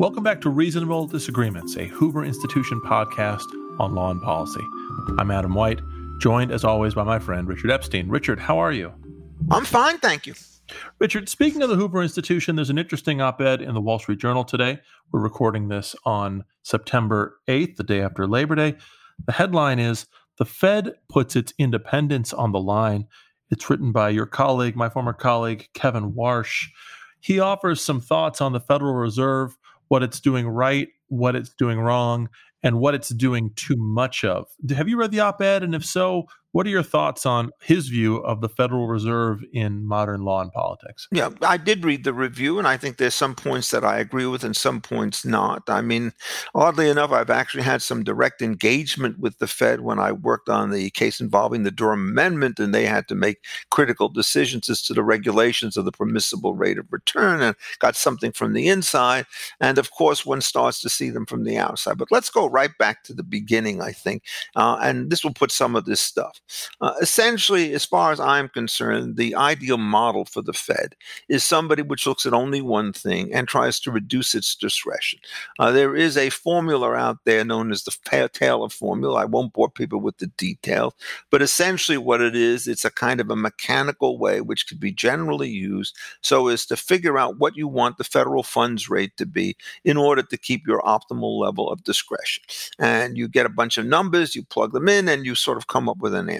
Welcome back to Reasonable Disagreements, a Hoover Institution podcast on law and policy. I'm Adam White, joined as always by my friend Richard Epstein. Richard, how are you? I'm fine, thank you. Richard, speaking of the Hoover Institution, there's an interesting op ed in the Wall Street Journal today. We're recording this on September 8th, the day after Labor Day. The headline is The Fed Puts Its Independence on the Line. It's written by your colleague, my former colleague, Kevin Warsh. He offers some thoughts on the Federal Reserve, what it's doing right, what it's doing wrong, and what it's doing too much of. Have you read the op ed? And if so, what are your thoughts on his view of the Federal Reserve in modern law and politics? Yeah, I did read the review, and I think there's some points that I agree with and some points not. I mean, oddly enough, I've actually had some direct engagement with the Fed when I worked on the case involving the Durbin Amendment, and they had to make critical decisions as to the regulations of the permissible rate of return and got something from the inside. And of course, one starts to see them from the outside. But let's go right back to the beginning, I think, uh, and this will put some of this stuff. Uh, essentially, as far as I'm concerned, the ideal model for the Fed is somebody which looks at only one thing and tries to reduce its discretion. Uh, there is a formula out there known as the Taylor formula. I won't bore people with the details, but essentially, what it is, it's a kind of a mechanical way which could be generally used so as to figure out what you want the federal funds rate to be in order to keep your optimal level of discretion. And you get a bunch of numbers, you plug them in, and you sort of come up with an answer.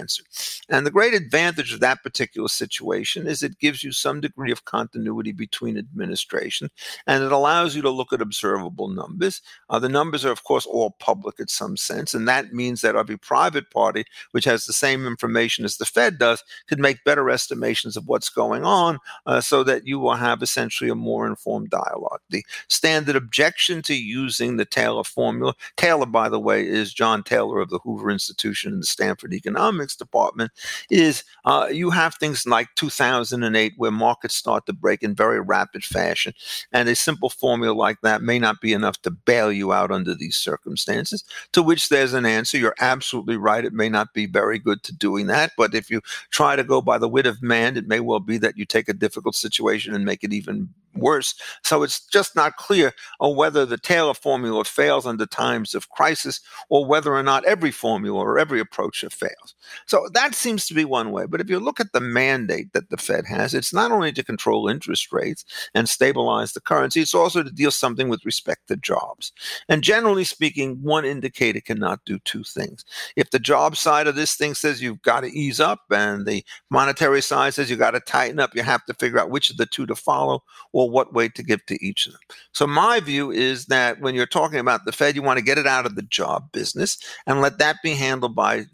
And the great advantage of that particular situation is it gives you some degree of continuity between administration and it allows you to look at observable numbers. Uh, the numbers are, of course, all public in some sense, and that means that every private party, which has the same information as the Fed does, could make better estimations of what's going on uh, so that you will have essentially a more informed dialogue. The standard objection to using the Taylor formula, Taylor, by the way, is John Taylor of the Hoover Institution and the Stanford Economics department is uh, you have things like 2008 where markets start to break in very rapid fashion. And a simple formula like that may not be enough to bail you out under these circumstances, to which there's an answer. You're absolutely right. It may not be very good to doing that. But if you try to go by the wit of man, it may well be that you take a difficult situation and make it even worse. So it's just not clear on whether the Taylor formula fails under times of crisis or whether or not every formula or every approach fails. So that seems to be one way. But if you look at the mandate that the Fed has, it's not only to control interest rates and stabilize the currency, it's also to deal something with respect to jobs. And generally speaking, one indicator cannot do two things. If the job side of this thing says you've got to ease up and the monetary side says you've got to tighten up, you have to figure out which of the two to follow or what weight to give to each of them. So my view is that when you're talking about the Fed, you want to get it out of the job business and let that be handled by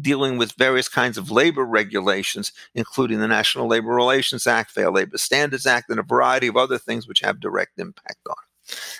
dealing with various kinds of labor regulations, including the National Labor Relations Act, Fair Labor Standards Act, and a variety of other things which have direct impact on it.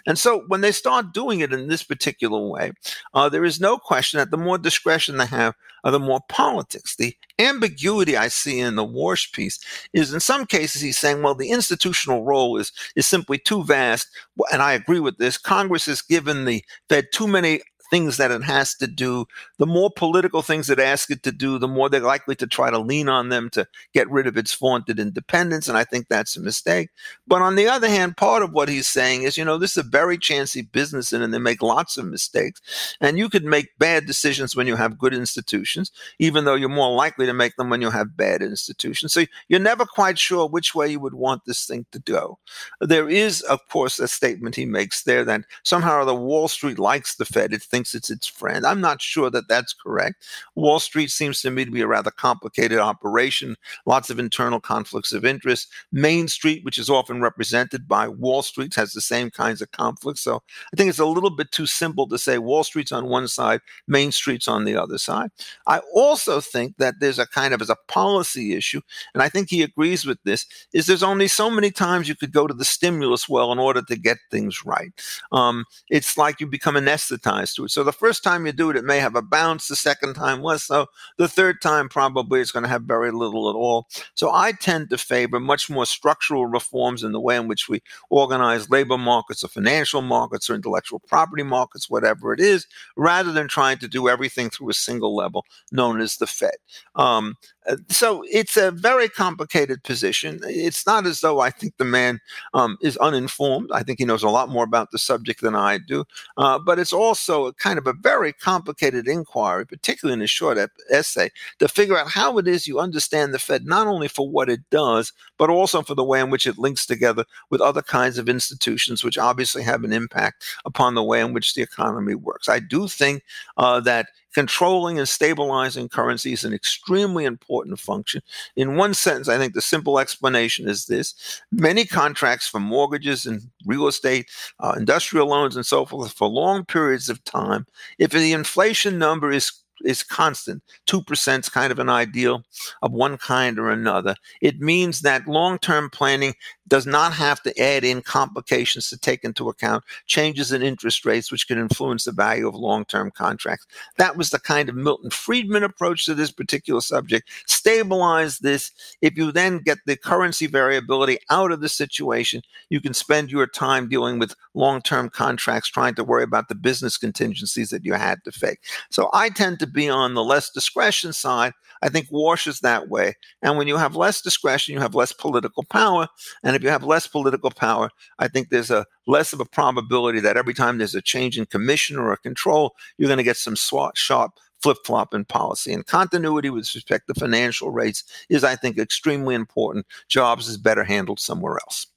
And so when they start doing it in this particular way, uh, there is no question that the more discretion they have, uh, the more politics. The ambiguity I see in the Warsh piece is in some cases he's saying, well, the institutional role is, is simply too vast. And I agree with this. Congress has given the Fed too many things that it has to do, the more political things it asks it to do, the more they're likely to try to lean on them to get rid of its vaunted independence. And I think that's a mistake. But on the other hand, part of what he's saying is, you know, this is a very chancy business and they make lots of mistakes. And you could make bad decisions when you have good institutions, even though you're more likely to make them when you have bad institutions. So you're never quite sure which way you would want this thing to go. There is, of course, a statement he makes there that somehow the Wall Street likes the Fed. It thinks thinks it's its friend. I'm not sure that that's correct. Wall Street seems to me to be a rather complicated operation, lots of internal conflicts of interest. Main Street, which is often represented by Wall Street, has the same kinds of conflicts. So I think it's a little bit too simple to say Wall Street's on one side, Main Street's on the other side. I also think that there's a kind of as a policy issue, and I think he agrees with this, is there's only so many times you could go to the stimulus well in order to get things right. Um, it's like you become anesthetized to it So the first time you do it, it may have a bounce. The second time less so. The third time probably it's going to have very little at all. So I tend to favor much more structural reforms in the way in which we organize labor markets or financial markets or intellectual property markets, whatever it is, rather than trying to do everything through a single level known as the Fed. Um, uh, so it's a very complicated position. It's not as though I think the man um, is uninformed. I think he knows a lot more about the subject than I do. Uh, but it's also kind of a very complicated inquiry, particularly in a short ep- essay, to figure out how it is you understand the Fed, not only for what it does, but also for the way in which it links together with other kinds of institutions, which obviously have an impact upon the way in which the economy works. I do think uh, that controlling and stabilizing currency is an extremely important function. In one sentence, I think the simple explanation is this many contracts for mortgages and real estate, uh, industrial loans, and so forth for long periods of time, if the inflation number is is constant. 2% is kind of an ideal of one kind or another. It means that long term planning does not have to add in complications to take into account changes in interest rates, which can influence the value of long term contracts. That was the kind of Milton Friedman approach to this particular subject. Stabilize this. If you then get the currency variability out of the situation, you can spend your time dealing with long term contracts, trying to worry about the business contingencies that you had to face. So I tend to be on the less discretion side. I think Warsh's that way. And when you have less discretion, you have less political power. And if you have less political power, I think there's a less of a probability that every time there's a change in commission or a control, you're going to get some swat, sharp flip flop in policy. And continuity with respect to financial rates is, I think, extremely important. Jobs is better handled somewhere else.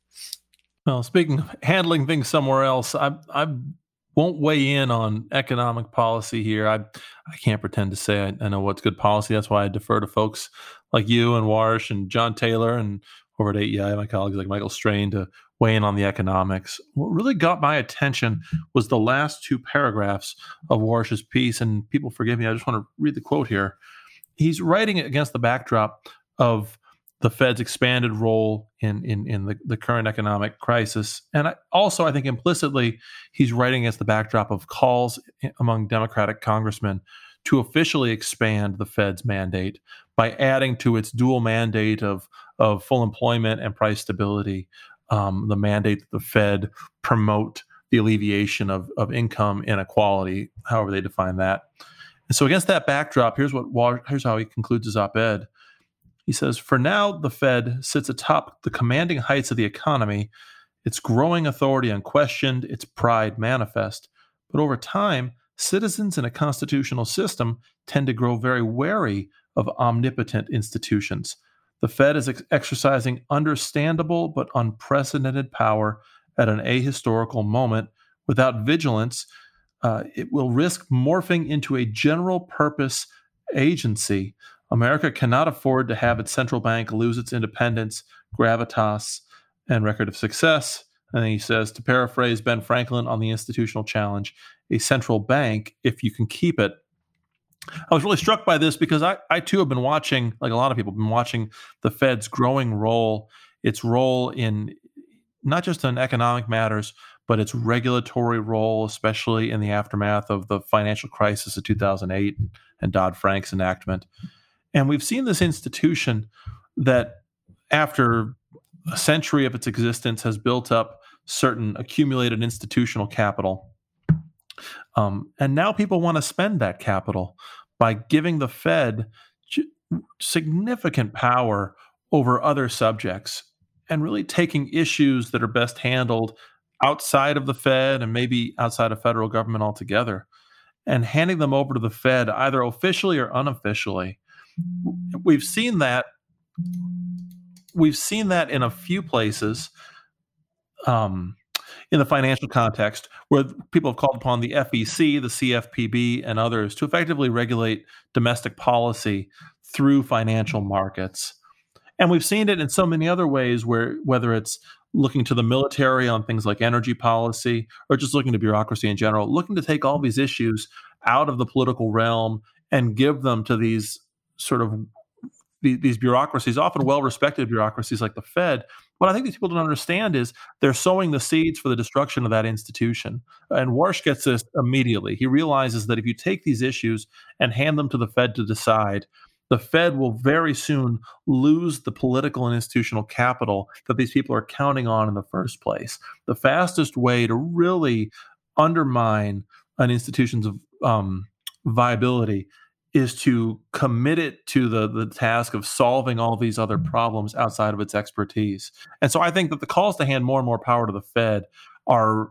Well, speaking of handling things somewhere else, I, I won't weigh in on economic policy here. I I can't pretend to say I, I, know what's good policy. That's why I defer to folks like you and Warsh and John Taylor and over at AEI, my colleagues like Michael Strain to weigh in on the economics. What really got my attention was the last two paragraphs of Warsh's piece. And people forgive me, I just want to read the quote here. He's writing it against the backdrop of the Fed's expanded role in in, in the, the current economic crisis. And I, also, I think implicitly, he's writing against the backdrop of calls among Democratic congressmen to officially expand the Fed's mandate by adding to its dual mandate of, of full employment and price stability, um, the mandate that the Fed promote the alleviation of, of income inequality, however they define that. And so, against that backdrop, here's what here's how he concludes his op-ed. He says, For now, the Fed sits atop the commanding heights of the economy, its growing authority unquestioned, its pride manifest. But over time, citizens in a constitutional system tend to grow very wary of omnipotent institutions. The Fed is ex- exercising understandable but unprecedented power at an ahistorical moment. Without vigilance, uh, it will risk morphing into a general purpose agency America cannot afford to have its central bank lose its independence, gravitas, and record of success. And he says, to paraphrase Ben Franklin on the institutional challenge, a central bank, if you can keep it. I was really struck by this because I, I too have been watching, like a lot of people, been watching the Fed's growing role, its role in not just in economic matters, but its regulatory role, especially in the aftermath of the financial crisis of 2008 and Dodd Frank's enactment. And we've seen this institution that, after a century of its existence, has built up certain accumulated institutional capital. Um, and now people want to spend that capital by giving the Fed significant power over other subjects and really taking issues that are best handled outside of the Fed and maybe outside of federal government altogether and handing them over to the Fed either officially or unofficially we've seen that we've seen that in a few places um, in the financial context where people have called upon the SEC, the CFPB, and others to effectively regulate domestic policy through financial markets. And we've seen it in so many other ways where whether it's looking to the military on things like energy policy or just looking to bureaucracy in general, looking to take all these issues out of the political realm and give them to these sort of these bureaucracies, often well respected bureaucracies like the Fed, what I think these people don't understand is they're sowing the seeds for the destruction of that institution. And Warsh gets this immediately. He realizes that if you take these issues and hand them to the Fed to decide, the Fed will very soon lose the political and institutional capital that these people are counting on in the first place. The fastest way to really undermine an institution's um, viability is to commit it to the the task of solving all these other problems outside of its expertise. And so I think that the calls to hand more and more power to the Fed are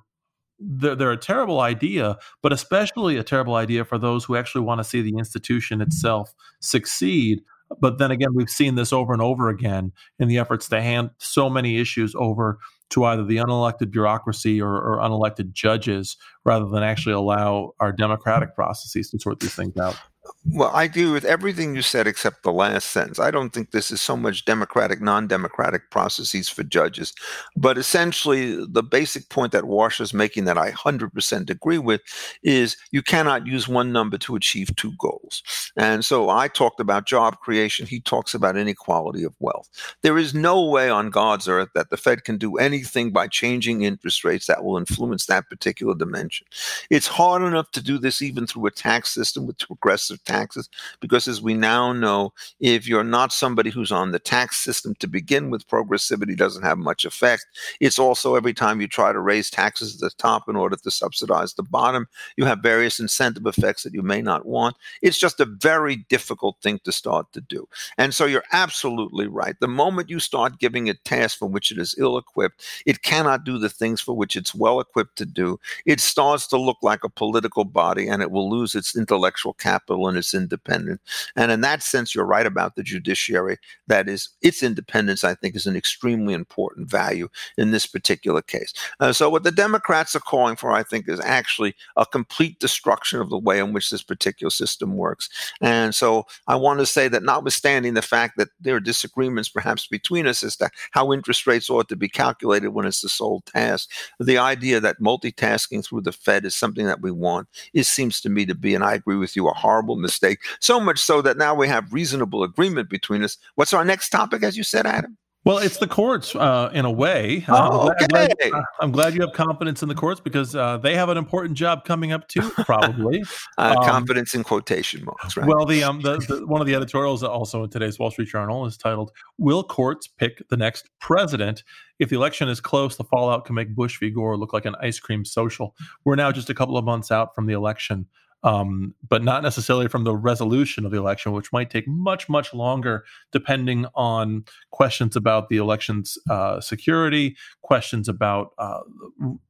they're, they're a terrible idea, but especially a terrible idea for those who actually want to see the institution itself succeed. But then again, we've seen this over and over again in the efforts to hand so many issues over to either the unelected bureaucracy or, or unelected judges rather than actually allow our democratic processes to sort these things out. Well, I agree with everything you said except the last sentence. I don't think this is so much democratic, non democratic processes for judges. But essentially, the basic point that Warsh is making that I 100% agree with is you cannot use one number to achieve two goals. And so I talked about job creation. He talks about inequality of wealth. There is no way on God's earth that the Fed can do anything by changing interest rates that will influence that particular dimension. It's hard enough to do this even through a tax system with progressive tax taxes because as we now know if you're not somebody who's on the tax system to begin with progressivity doesn't have much effect. It's also every time you try to raise taxes at the top in order to subsidize the bottom you have various incentive effects that you may not want. It's just a very difficult thing to start to do. And so you're absolutely right. The moment you start giving it tasks for which it is ill equipped it cannot do the things for which it's well equipped to do. It starts to look like a political body and it will lose its intellectual capital and its independence. And in that sense, you're right about the judiciary. That is, its independence, I think, is an extremely important value in this particular case. Uh, so, what the Democrats are calling for, I think, is actually a complete destruction of the way in which this particular system works. And so, I want to say that, notwithstanding the fact that there are disagreements perhaps between us as to how interest rates ought to be calculated when it's the sole task, the idea that multitasking through the Fed is something that we want, it seems to me to be, and I agree with you, a horrible mistake mistake. So much so that now we have reasonable agreement between us. What's our next topic, as you said, Adam? Well, it's the courts uh, in a way. Oh, okay. I'm, glad, glad, I'm, glad, you have confidence in the courts because uh, they have an important job coming up too, probably. Uh, um, confidence in quotation marks, right? Well, the, um, the, the, one of the editorials also in today's Wall Street Journal is titled "Will Courts Pick the Next President?" If the election is close, the fallout can make Bush v. Gore look like an ice cream social. We're now just a couple of months out from the election um, but not necessarily from the resolution of the election, which might take much, much longer, depending on questions about the election's uh, security, questions about uh,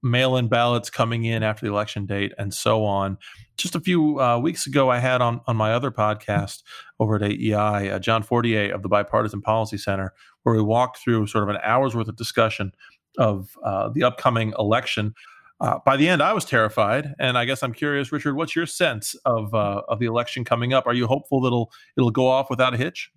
mail in ballots coming in after the election date, and so on. Just a few uh, weeks ago, I had on, on my other podcast over at AEI, uh, John Fortier of the Bipartisan Policy Center, where we walked through sort of an hour's worth of discussion of uh, the upcoming election uh, by the end, I was terrified, and I guess I'm curious, Richard. What's your sense of uh, of the election coming up? Are you hopeful that it'll it'll go off without a hitch?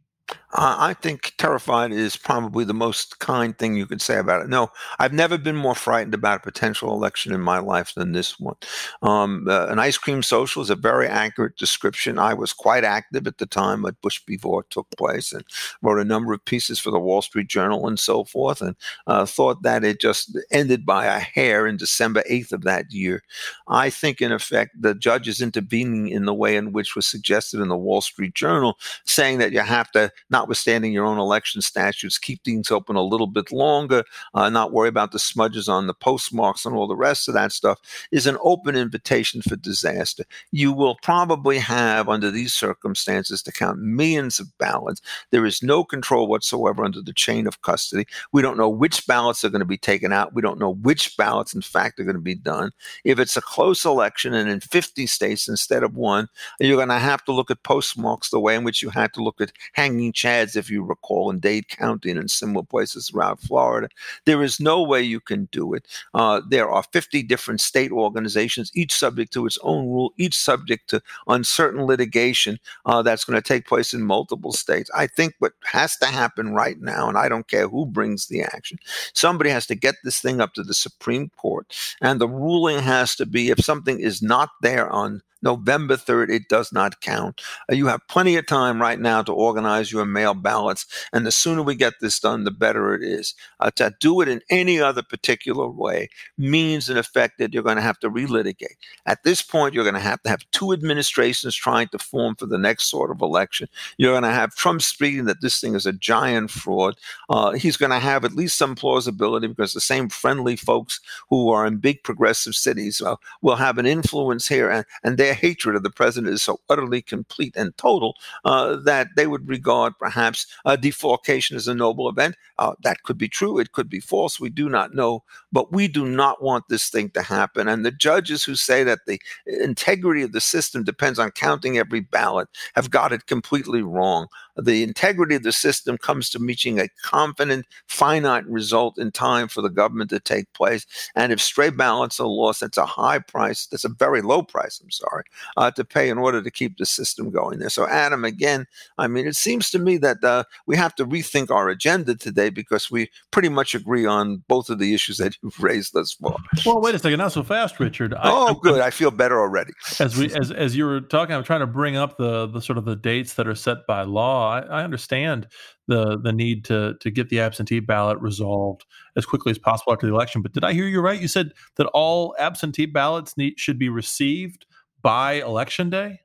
I think terrified is probably the most kind thing you could say about it. No, I've never been more frightened about a potential election in my life than this one. Um, uh, an ice cream social is a very accurate description. I was quite active at the time that Bush v. Gore took place and wrote a number of pieces for the Wall Street Journal and so forth, and uh, thought that it just ended by a hair in December 8th of that year. I think, in effect, the judges intervening in the way in which was suggested in the Wall Street Journal, saying that you have to notwithstanding your own election statutes, keep things open a little bit longer, uh, not worry about the smudges on the postmarks and all the rest of that stuff, is an open invitation for disaster. You will probably have, under these circumstances, to count millions of ballots. There is no control whatsoever under the chain of custody. We don't know which ballots are going to be taken out. We don't know which ballots, in fact, are going to be done. If it's a close election and in 50 states instead of one, you're going to have to look at postmarks the way in which you had to look at hanging chads, if you recall, in Dade County and in similar places around Florida. There is no way you can do it. Uh, there are 50 different state organizations, each subject to its own rule, each subject to uncertain litigation uh, that's going to take place in multiple states. I think what has to happen right now, and I don't care who brings the action, somebody has to get this thing up to the Supreme Court, and the ruling has to be if something is not there on November 3rd, it does not count. Uh, you have plenty of time right now to organize your mail ballots. And the sooner we get this done, the better it is. Uh, to do it in any other particular way means, in effect, that you're going to have to relitigate. At this point, you're going to have to have two administrations trying to form for the next sort of election. You're going to have Trump speaking that this thing is a giant fraud. Uh, he's going to have at least some plausibility because the same friendly folks who are in big progressive cities uh, will have an influence here, and, and their hatred of the president is so utterly complete and total uh, that they would regard perhaps a defalcation as a noble event. Uh, that could be true, it could be false. We do not know, but we do not want this thing to happen. And the judges who say that the integrity of the system depends on counting every ballot have got it completely wrong. The integrity of the system comes to reaching a confident, finite result in time for the government to take place. And if stray ballots are lost, that's a high price. That's a very low price, I'm sorry, uh, to pay in order to keep the system going there. So, Adam, again, I mean, it seems to me that uh, we have to rethink our agenda today because we pretty much agree on both of the issues that you've raised thus far. Well, wait a second, not so fast, Richard. I, oh, good. I feel better already. As we as as you were talking, I'm trying to bring up the the sort of the dates that are set by law. I, I understand the the need to to get the absentee ballot resolved as quickly as possible after the election. But did I hear you right? You said that all absentee ballots need should be received by election day.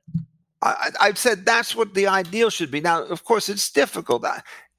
I, have said that's what the ideal should be. Now, of course, it's difficult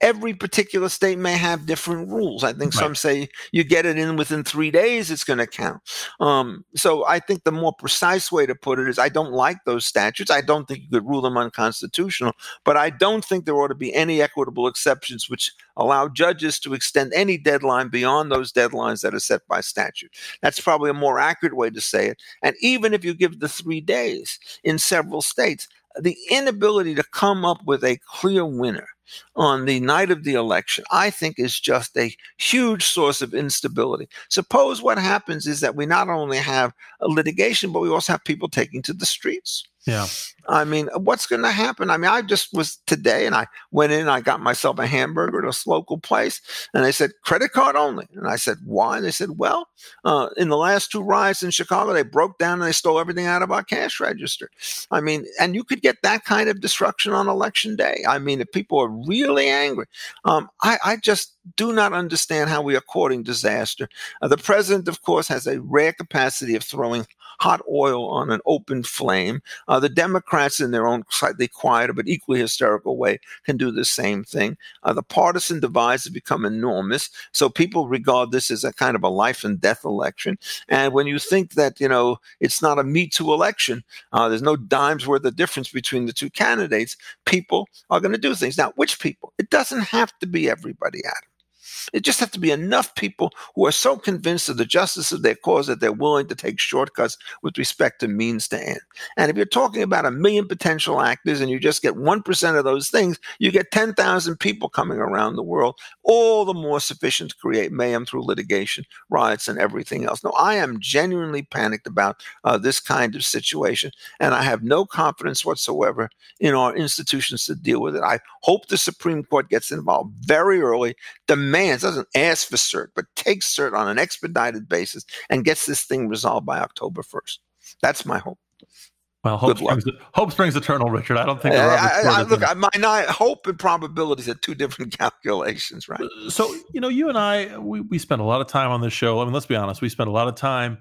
every particular state may have different rules. I think right. some say you get it in within three days, it's going to count. Um, so I think the more precise way to put it is I don't like those statutes. I don't think you could rule them unconstitutional, but I don't think there ought to be any equitable exceptions which allow judges to extend any deadline beyond those deadlines that are set by statute. That's probably a more accurate way to say it. And even if you give the three days in several states, the inability to come up with a clear winner on the night of the election, I think is just a huge source of instability. Suppose what happens is that we not only have a litigation, but we also have people taking to the streets. Yeah. I mean, what's going to happen? I mean, I just was today and I went in, I got myself a hamburger at a local place and they said credit card only. And I said, why? And they said, well, uh, in the last two riots in Chicago, they broke down and they stole everything out of our cash register. I mean, and you could get that kind of destruction on election day. I mean, if people are really angry, um, I, I just do not understand how we are courting disaster. Uh, the president, of course, has a rare capacity of throwing hot oil on an open flame. Uh, the Democrats, in their own slightly quieter but equally hysterical way, can do the same thing. Uh, the partisan divides have become enormous, so people regard this as a kind of a life and death election. And when you think that you know it's not a Me Too election, uh, there's no dimes worth of difference between the two candidates. People are going to do things. Now, which people? It doesn't have to be everybody, Adam. It just have to be enough people who are so convinced of the justice of their cause that they're willing to take shortcuts with respect to means to end. And if you're talking about a million potential actors and you just get 1% of those things, you get 10,000 people coming around the world, all the more sufficient to create mayhem through litigation, riots, and everything else. No, I am genuinely panicked about uh, this kind of situation, and I have no confidence whatsoever in our institutions to deal with it. I hope the Supreme Court gets involved very early, demands, doesn't ask for cert, but takes cert on an expedited basis and gets this thing resolved by October 1st. That's my hope. Well, hope springs, hope springs, eternal, Richard. I don't think. I, I, look, my not, hope and probabilities are two different calculations, right? Uh, so, you know, you and I, we, we spend a lot of time on this show. I mean, let's be honest, we spend a lot of time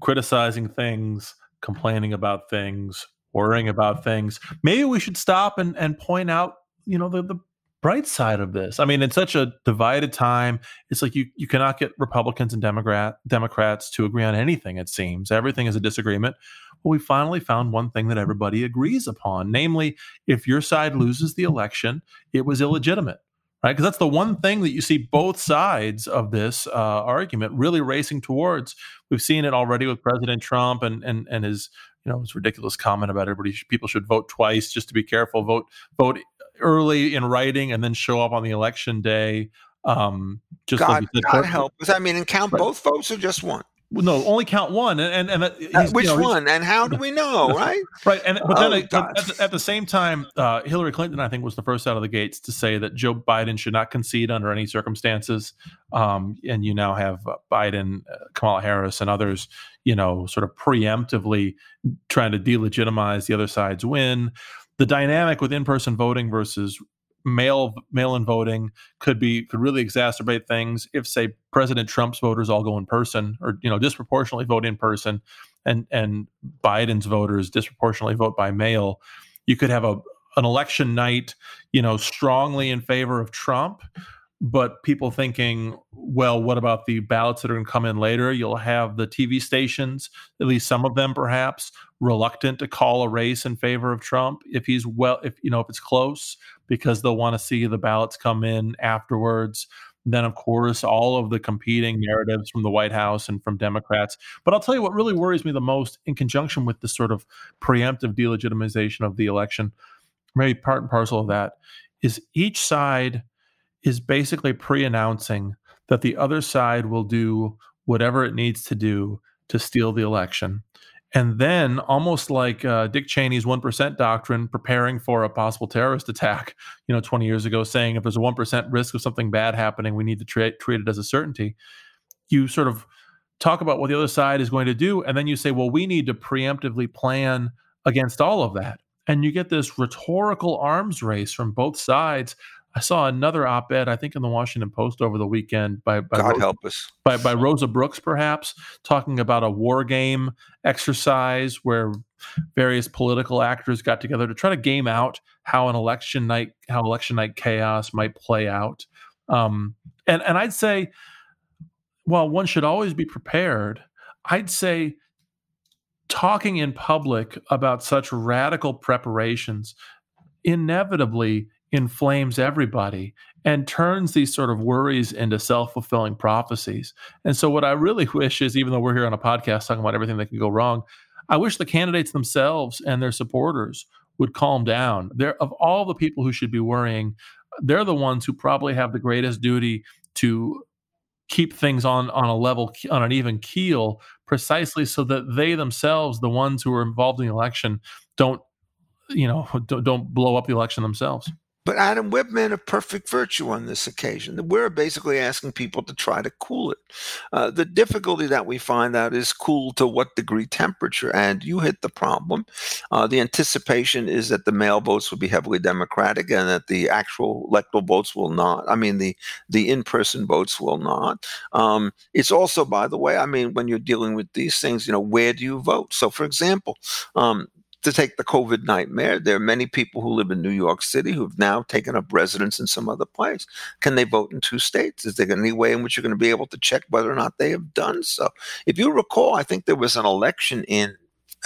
criticizing things, complaining about things, worrying about things. Maybe we should stop and, and point out, you know, the, the bright side of this. I mean, in such a divided time, it's like you you cannot get Republicans and Democrat Democrats to agree on anything. It seems everything is a disagreement. Well, we finally found one thing that everybody agrees upon, namely, if your side loses the election, it was illegitimate. Right, because that's the one thing that you see both sides of this uh, argument really racing towards. We've seen it already with President Trump and and and his you know his ridiculous comment about everybody people should vote twice just to be careful vote vote early in writing and then show up on the election day. Um, just God, like said, God help us. I mean, and count right. both votes or just one. No, only count one, and and, and uh, which you know, one, and how do we know, right? right, and but then oh, at, the, at, the, same time, uh, Hillary Clinton, I think, was the first out of the gates to say that Joe Biden should not concede under any circumstances, um, and you now have uh, Biden, uh, Kamala Harris, and others, you know, sort of preemptively trying to delegitimize the other side's win. The dynamic with in-person voting versus mail mail-in voting could be could really exacerbate things if say president trump's voters all go in person or you know disproportionately vote in person and and biden's voters disproportionately vote by mail. You could have a an election night you know strongly in favor of trump but people thinking, well, what about the ballots that are going to come in later? You'll have the TV stations, at least some of them perhaps, reluctant to call a race in favor of Trump if he's well, if you know, if it's close, because they'll want to see the ballots come in afterwards. Then, of course, all of the competing narratives from the White House and from Democrats. But I'll tell you what really worries me the most in conjunction with this sort of preemptive delegitimization of the election, maybe part and parcel of that, is each side is basically pre announcing that the other side will do whatever it needs to do to steal the election. And then, almost like uh, Dick Cheney's 1% doctrine, preparing for a possible terrorist attack, you know, 20 years ago, saying if there's a 1% risk of something bad happening, we need to tra- treat it as a certainty. You sort of talk about what the other side is going to do. And then you say, well, we need to preemptively plan against all of that. And you get this rhetorical arms race from both sides I saw another op-ed, I think, in the Washington Post over the weekend by, by God Rosa, help us by, by Rosa Brooks, perhaps talking about a war game exercise where various political actors got together to try to game out how an election night, how election night chaos might play out. Um, and and I'd say, well, one should always be prepared. I'd say talking in public about such radical preparations inevitably inflames everybody and turns these sort of worries into self-fulfilling prophecies. And so what I really wish is even though we're here on a podcast talking about everything that can go wrong, I wish the candidates themselves and their supporters would calm down. They're of all the people who should be worrying, they're the ones who probably have the greatest duty to keep things on on a level on an even keel precisely so that they themselves the ones who are involved in the election don't you know don't blow up the election themselves but Adam, made a perfect virtue on this occasion. We're basically asking people to try to cool it. Uh, the difficulty that we find out is cool to what degree temperature, and you hit the problem. Uh, the anticipation is that the mail votes will be heavily Democratic, and that the actual electoral votes will not. I mean, the the in person votes will not. Um, it's also, by the way, I mean, when you're dealing with these things, you know, where do you vote? So, for example, um, to take the COVID nightmare, there are many people who live in New York City who've now taken up residence in some other place. Can they vote in two states? Is there any way in which you're going to be able to check whether or not they have done so? If you recall, I think there was an election in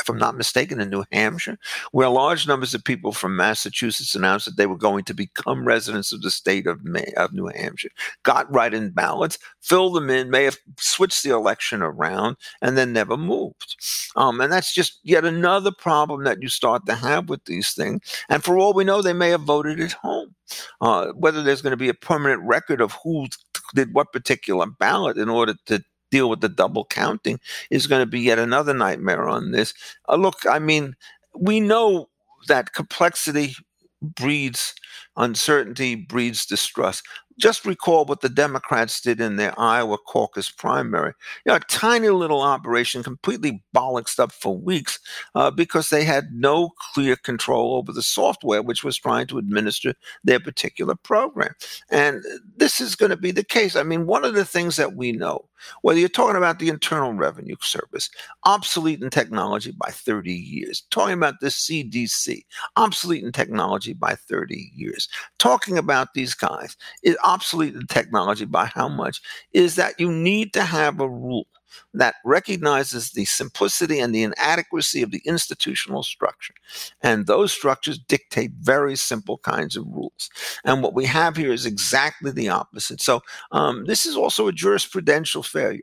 if I'm not mistaken, in New Hampshire, where large numbers of people from Massachusetts announced that they were going to become residents of the state of, May, of New Hampshire, got right in ballots, filled them in, may have switched the election around, and then never moved. Um, and that's just yet another problem that you start to have with these things. And for all we know, they may have voted at home. Uh, whether there's going to be a permanent record of who did what particular ballot in order to deal with the double counting is going to be yet another nightmare on this. Uh, look, I mean, we know that complexity breeds uncertainty, breeds distrust. Just recall what the Democrats did in their Iowa caucus primary. You know, a tiny little operation completely bollocksed up for weeks uh, because they had no clear control over the software which was trying to administer their particular program. And this is going to be the case. I mean, one of the things that we know, whether you're talking about the Internal Revenue Service, obsolete in technology by 30 years, talking about the CDC, obsolete in technology by 30 years, talking about these guys, is obsolete in technology by how much is that you need to have a rule that recognizes the simplicity and the inadequacy of the institutional structure. And those structures dictate very simple kinds of rules. And what we have here is exactly the opposite. So um, this is also a jurisprudential failure.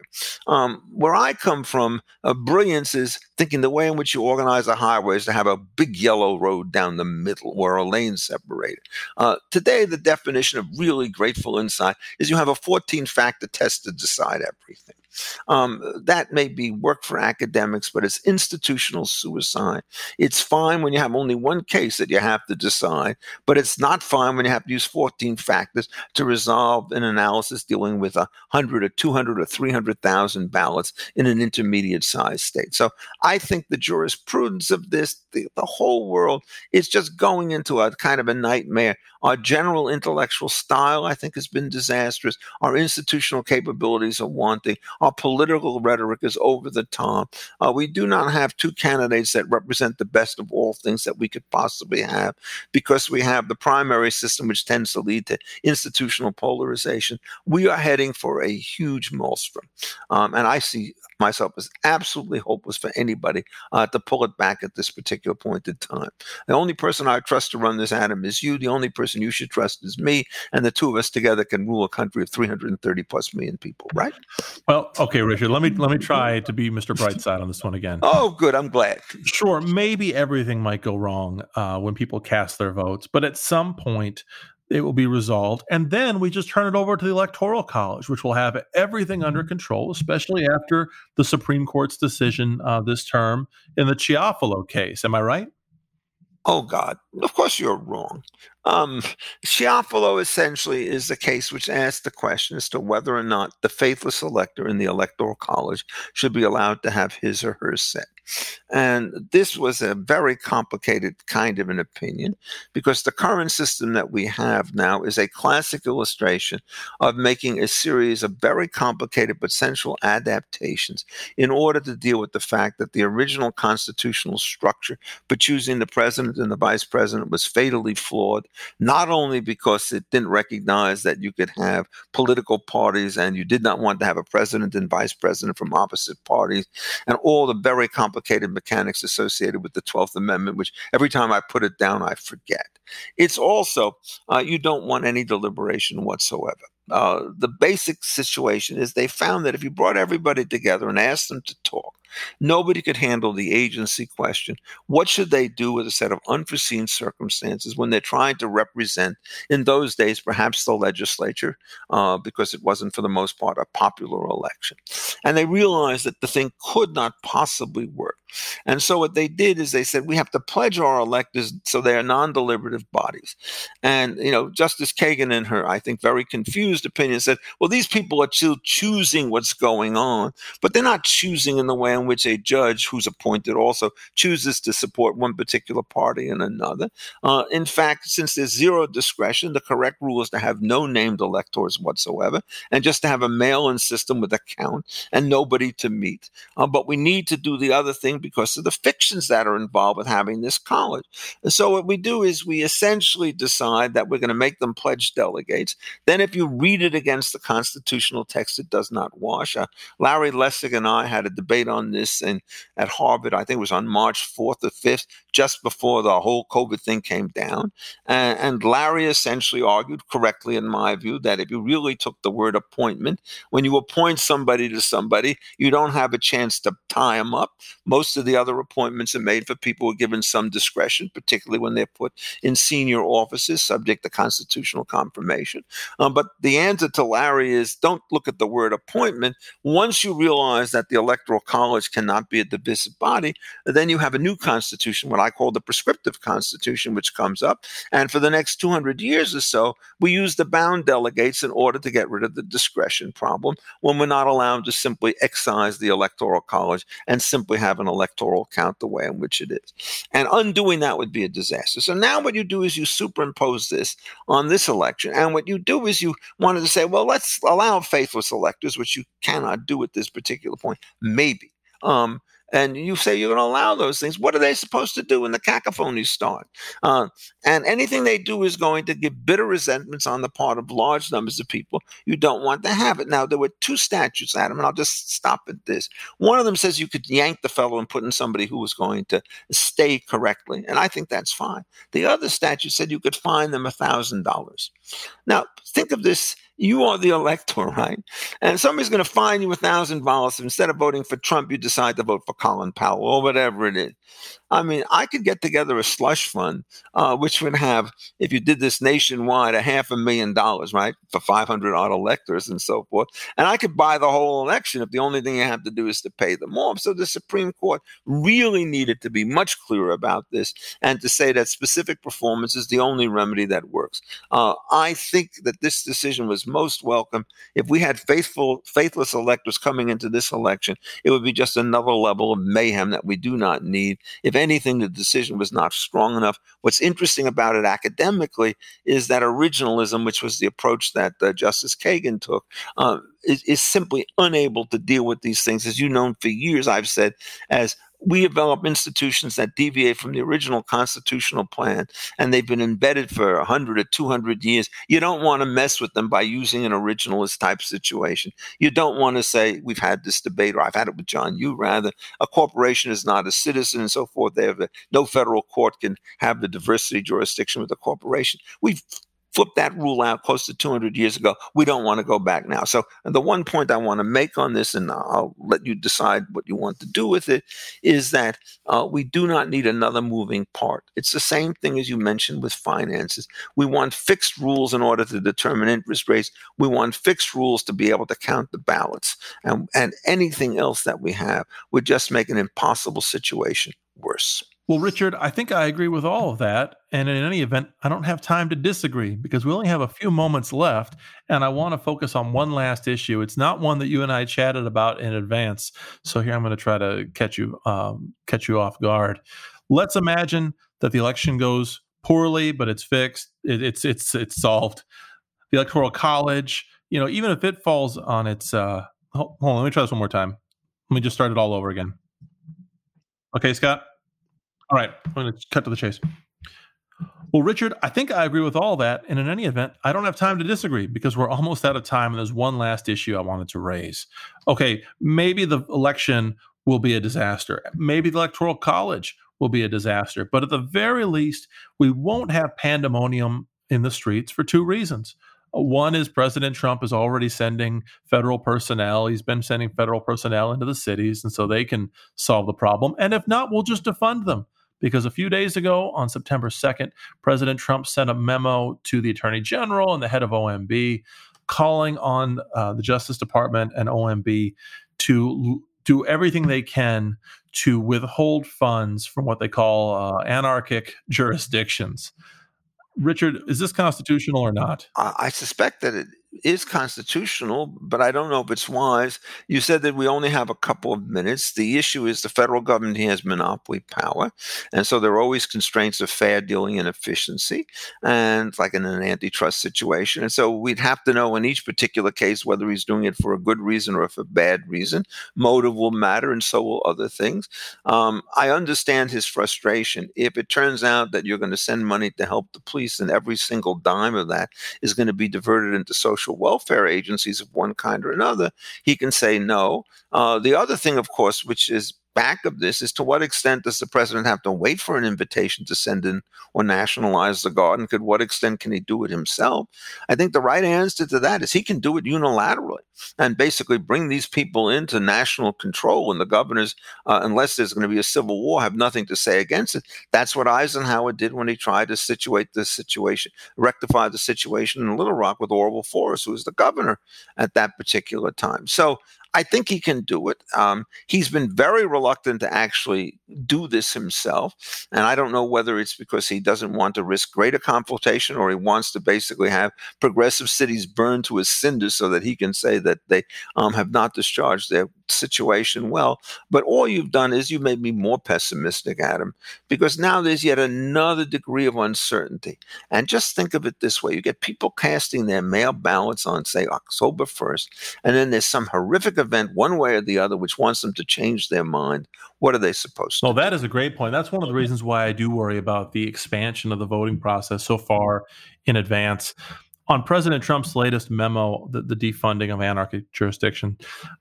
Um, where I come from, uh, brilliance is thinking the way in which you organize a highway is to have a big yellow road down the middle where a lane separated. Uh, today, the definition of really grateful insight is you have a 14 factor test to decide everything. Um, that may be work for academics, but it's institutional suicide. It's fine when you have only one case that you have to decide, but it's not fine when you have to use 14 factors to resolve an analysis dealing with a 100 or 200 or 300,000 ballots in an intermediate sized state. So I think the jurisprudence of this, the, the whole world, is just going into a kind of a nightmare. Our general intellectual style, I think, has been disastrous. Our institutional capabilities are wanting. Our political rhetoric is over the top. Uh, we do not have two candidates that represent the best of all things that we could possibly have because we have the primary system, which tends to lead to institutional polarization. We are heading for a huge maelstrom. Um, and I see myself as absolutely hopeless for anybody uh, to pull it back at this particular point in time. The only person I trust to run this, Adam, is you. The only person you should trust is me. And the two of us together can rule a country of 330 plus million people, right? Well, okay, Richard, let me let me try to be Mr. Brightside on this one again. Oh, good. I'm glad. Sure, maybe everything might go wrong uh, when people cast their votes, but at some point, it will be resolved. And then we just turn it over to the Electoral College, which will have everything under control, especially after the Supreme Court's decision uh, this term in the Chiafalo case. Am I right? Oh, God. Of course you're wrong. Um, Chiafalo essentially is the case which asks the question as to whether or not the faithless elector in the Electoral College should be allowed to have his or her say. And this was a very complicated kind of an opinion because the current system that we have now is a classic illustration of making a series of very complicated but central adaptations in order to deal with the fact that the original constitutional structure for choosing the president and the vice president was fatally flawed, not only because it didn't recognize that you could have political parties and you did not want to have a president and vice president from opposite parties, and all the very complicated complicated mechanics associated with the 12th Amendment, which every time I put it down, I forget. It's also, uh, you don't want any deliberation whatsoever. Uh, the basic situation is they found that if you brought everybody together and asked them to talk, Nobody could handle the agency question. What should they do with a set of unforeseen circumstances when they're trying to represent, in those days, perhaps the legislature, uh, because it wasn't for the most part a popular election? And they realized that the thing could not possibly work. And so what they did is they said, we have to pledge our electors so they are non-deliberative bodies. And, you know, Justice Kagan in her, I think, very confused opinion said, well, these people are still choosing what's going on, but they're not choosing in the way in which a judge who's appointed also chooses to support one particular party and another. Uh, in fact, since there's zero discretion, the correct rule is to have no named electors whatsoever and just to have a mail in system with a count and nobody to meet. Uh, but we need to do the other thing because of the fictions that are involved with having this college. And so what we do is we essentially decide that we're going to make them pledge delegates. Then if you read it against the constitutional text, it does not wash. Uh, Larry Lessig and I had a debate on this and at Harvard. I think it was on March 4th or 5th, just before the whole COVID thing came down. And, and Larry essentially argued correctly, in my view, that if you really took the word appointment, when you appoint somebody to somebody, you don't have a chance to tie them up. Most of the other appointments are made for people who are given some discretion, particularly when they're put in senior offices subject to constitutional confirmation. Um, but the answer to Larry is don't look at the word appointment. Once you realize that the Electoral College cannot be a divisive body, then you have a new constitution, what I call the prescriptive constitution, which comes up. And for the next 200 years or so, we use the bound delegates in order to get rid of the discretion problem when we're not allowed to simply excise the electoral college and simply have an electoral count the way in which it is. And undoing that would be a disaster. So now what you do is you superimpose this on this election. And what you do is you wanted to say, well, let's allow faithless electors, which you cannot do at this particular point, maybe. Um, and you say you're going to allow those things. What are they supposed to do when the cacophonies start? Uh, and anything they do is going to give bitter resentments on the part of large numbers of people. You don't want to have it. Now, there were two statutes, Adam, and I'll just stop at this. One of them says you could yank the fellow and put in somebody who was going to stay correctly, and I think that's fine. The other statute said you could fine them $1,000. Now, think of this you are the elector, right? And somebody's going to fine you a thousand dollars. Instead of voting for Trump, you decide to vote for Colin Powell or whatever it is. I mean, I could get together a slush fund, uh, which would have, if you did this nationwide, a half a million dollars, right, for 500 odd electors and so forth. And I could buy the whole election if the only thing you have to do is to pay them off. So the Supreme Court really needed to be much clearer about this and to say that specific performance is the only remedy that works. Uh, I think that this decision was most welcome. If we had faithful, faithless electors coming into this election, it would be just another level of mayhem that we do not need. If anything, the decision was not strong enough. What's interesting about it academically is that originalism, which was the approach that uh, Justice Kagan took, uh, is, is simply unable to deal with these things. As you know, for years I've said, as we develop institutions that deviate from the original constitutional plan and they've been embedded for 100 or 200 years. You don't want to mess with them by using an originalist type situation. You don't want to say we've had this debate or i've had it with john you rather. A corporation is not a citizen and so forth. They have a, no federal court can have the diversity jurisdiction with a corporation. We've flipped that rule out close to 200 years ago. We don't want to go back now. So, the one point I want to make on this, and I'll let you decide what you want to do with it, is that uh, we do not need another moving part. It's the same thing as you mentioned with finances. We want fixed rules in order to determine interest rates. We want fixed rules to be able to count the ballots. And, and anything else that we have would just make an impossible situation worse. Well, Richard, I think I agree with all of that. And in any event, I don't have time to disagree because we only have a few moments left. And I want to focus on one last issue. It's not one that you and I chatted about in advance. So here I'm going to try to catch you um, catch you off guard. Let's imagine that the election goes poorly, but it's fixed. It, it's it's it's solved. The electoral college, you know, even if it falls on its uh, hold on, let me try this one more time. Let me just start it all over again. Okay, Scott. All right, I'm going to cut to the chase. Well, Richard, I think I agree with all that. And in any event, I don't have time to disagree because we're almost out of time. And there's one last issue I wanted to raise. Okay, maybe the election will be a disaster. Maybe the Electoral College will be a disaster. But at the very least, we won't have pandemonium in the streets for two reasons. One is President Trump is already sending federal personnel. He's been sending federal personnel into the cities, and so they can solve the problem. And if not, we'll just defund them because a few days ago, on September 2nd, President Trump sent a memo to the Attorney General and the head of OMB calling on uh, the Justice Department and OMB to l- do everything they can to withhold funds from what they call uh, anarchic jurisdictions. Richard, is this constitutional or not? I suspect that it is constitutional, but I don't know if it's wise. You said that we only have a couple of minutes. The issue is the federal government has monopoly power, and so there are always constraints of fair dealing and efficiency, and like in an antitrust situation. And so we'd have to know in each particular case whether he's doing it for a good reason or for a bad reason. Motive will matter, and so will other things. Um, I understand his frustration. If it turns out that you're going to send money to help the police, and every single dime of that is going to be diverted into social social welfare agencies of one kind or another, he can say no. Uh, the other thing, of course, which is back of this is to what extent does the president have to wait for an invitation to send in or nationalize the? And to what extent can he do it himself? I think the right answer to that is he can do it unilaterally and basically bring these people into national control. And the governors, uh, unless there's going to be a civil war, have nothing to say against it. That's what Eisenhower did when he tried to situate the situation, rectify the situation in Little Rock with Orval Faubus, who was the governor at that particular time. So I think he can do it. Um, he's been very reluctant to actually do this himself. And I don't know whether it's because he doesn't want to risk greater confrontation or he wants to basically have progressive cities burned to a cinder so that he can say that they um, have not discharged their situation well. But all you've done is you've made me more pessimistic, Adam, because now there's yet another degree of uncertainty. And just think of it this way you get people casting their mail ballots on, say, October 1st, and then there's some horrific event, one way or the other, which wants them to change their mind. What are they supposed to Well, that is a great point. That's one of the reasons why I do worry about the expansion of the voting process so far in advance on President Trump's latest memo, the, the, defunding of anarchic jurisdiction,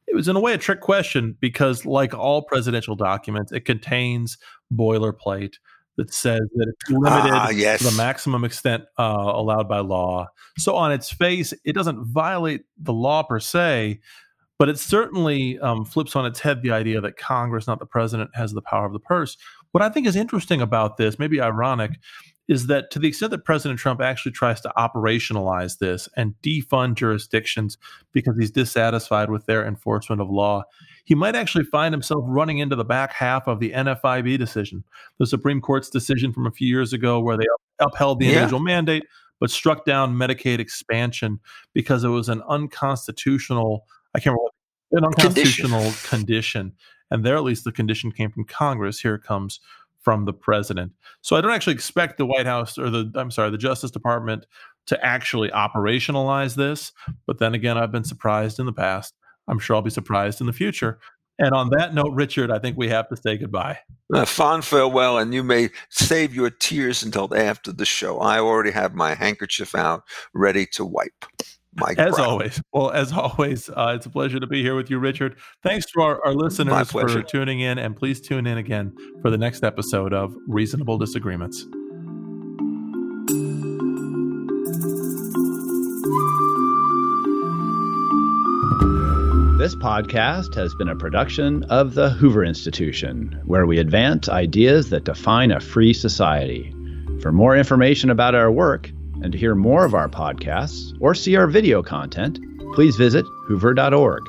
it was in a way a trick question because, like all presidential documents, it contains boilerplate that says that it's limited ah, yes. to the maximum extent uh, allowed by law. So, on its face, it doesn't violate the law per se, but it certainly um, flips on its head the idea that Congress, not the president, has the power of the purse. What I think is interesting about this, maybe ironic, is that to the extent that President Trump actually tries to operationalize this and defund jurisdictions because he's dissatisfied with their enforcement of law, he might actually find himself running into the back half of the NFIB decision, the Supreme Court's decision from a few years ago where they upheld the yeah. individual mandate but struck down Medicaid expansion because it was an unconstitutional, I can't remember, an unconstitutional condition. condition. And there, at least, the condition came from Congress. Here it comes from the president. So I don't actually expect the White House or the I'm sorry, the Justice Department to actually operationalize this. But then again, I've been surprised in the past. I'm sure I'll be surprised in the future. And on that note, Richard, I think we have to say goodbye. A fond farewell, and you may save your tears until after the show. I already have my handkerchief out, ready to wipe. Mike as Brown. always. Well, as always, uh, it's a pleasure to be here with you, Richard. Thanks to our, our listeners for tuning in, and please tune in again for the next episode of Reasonable Disagreements. This podcast has been a production of the Hoover Institution, where we advance ideas that define a free society. For more information about our work, and to hear more of our podcasts or see our video content, please visit hoover.org.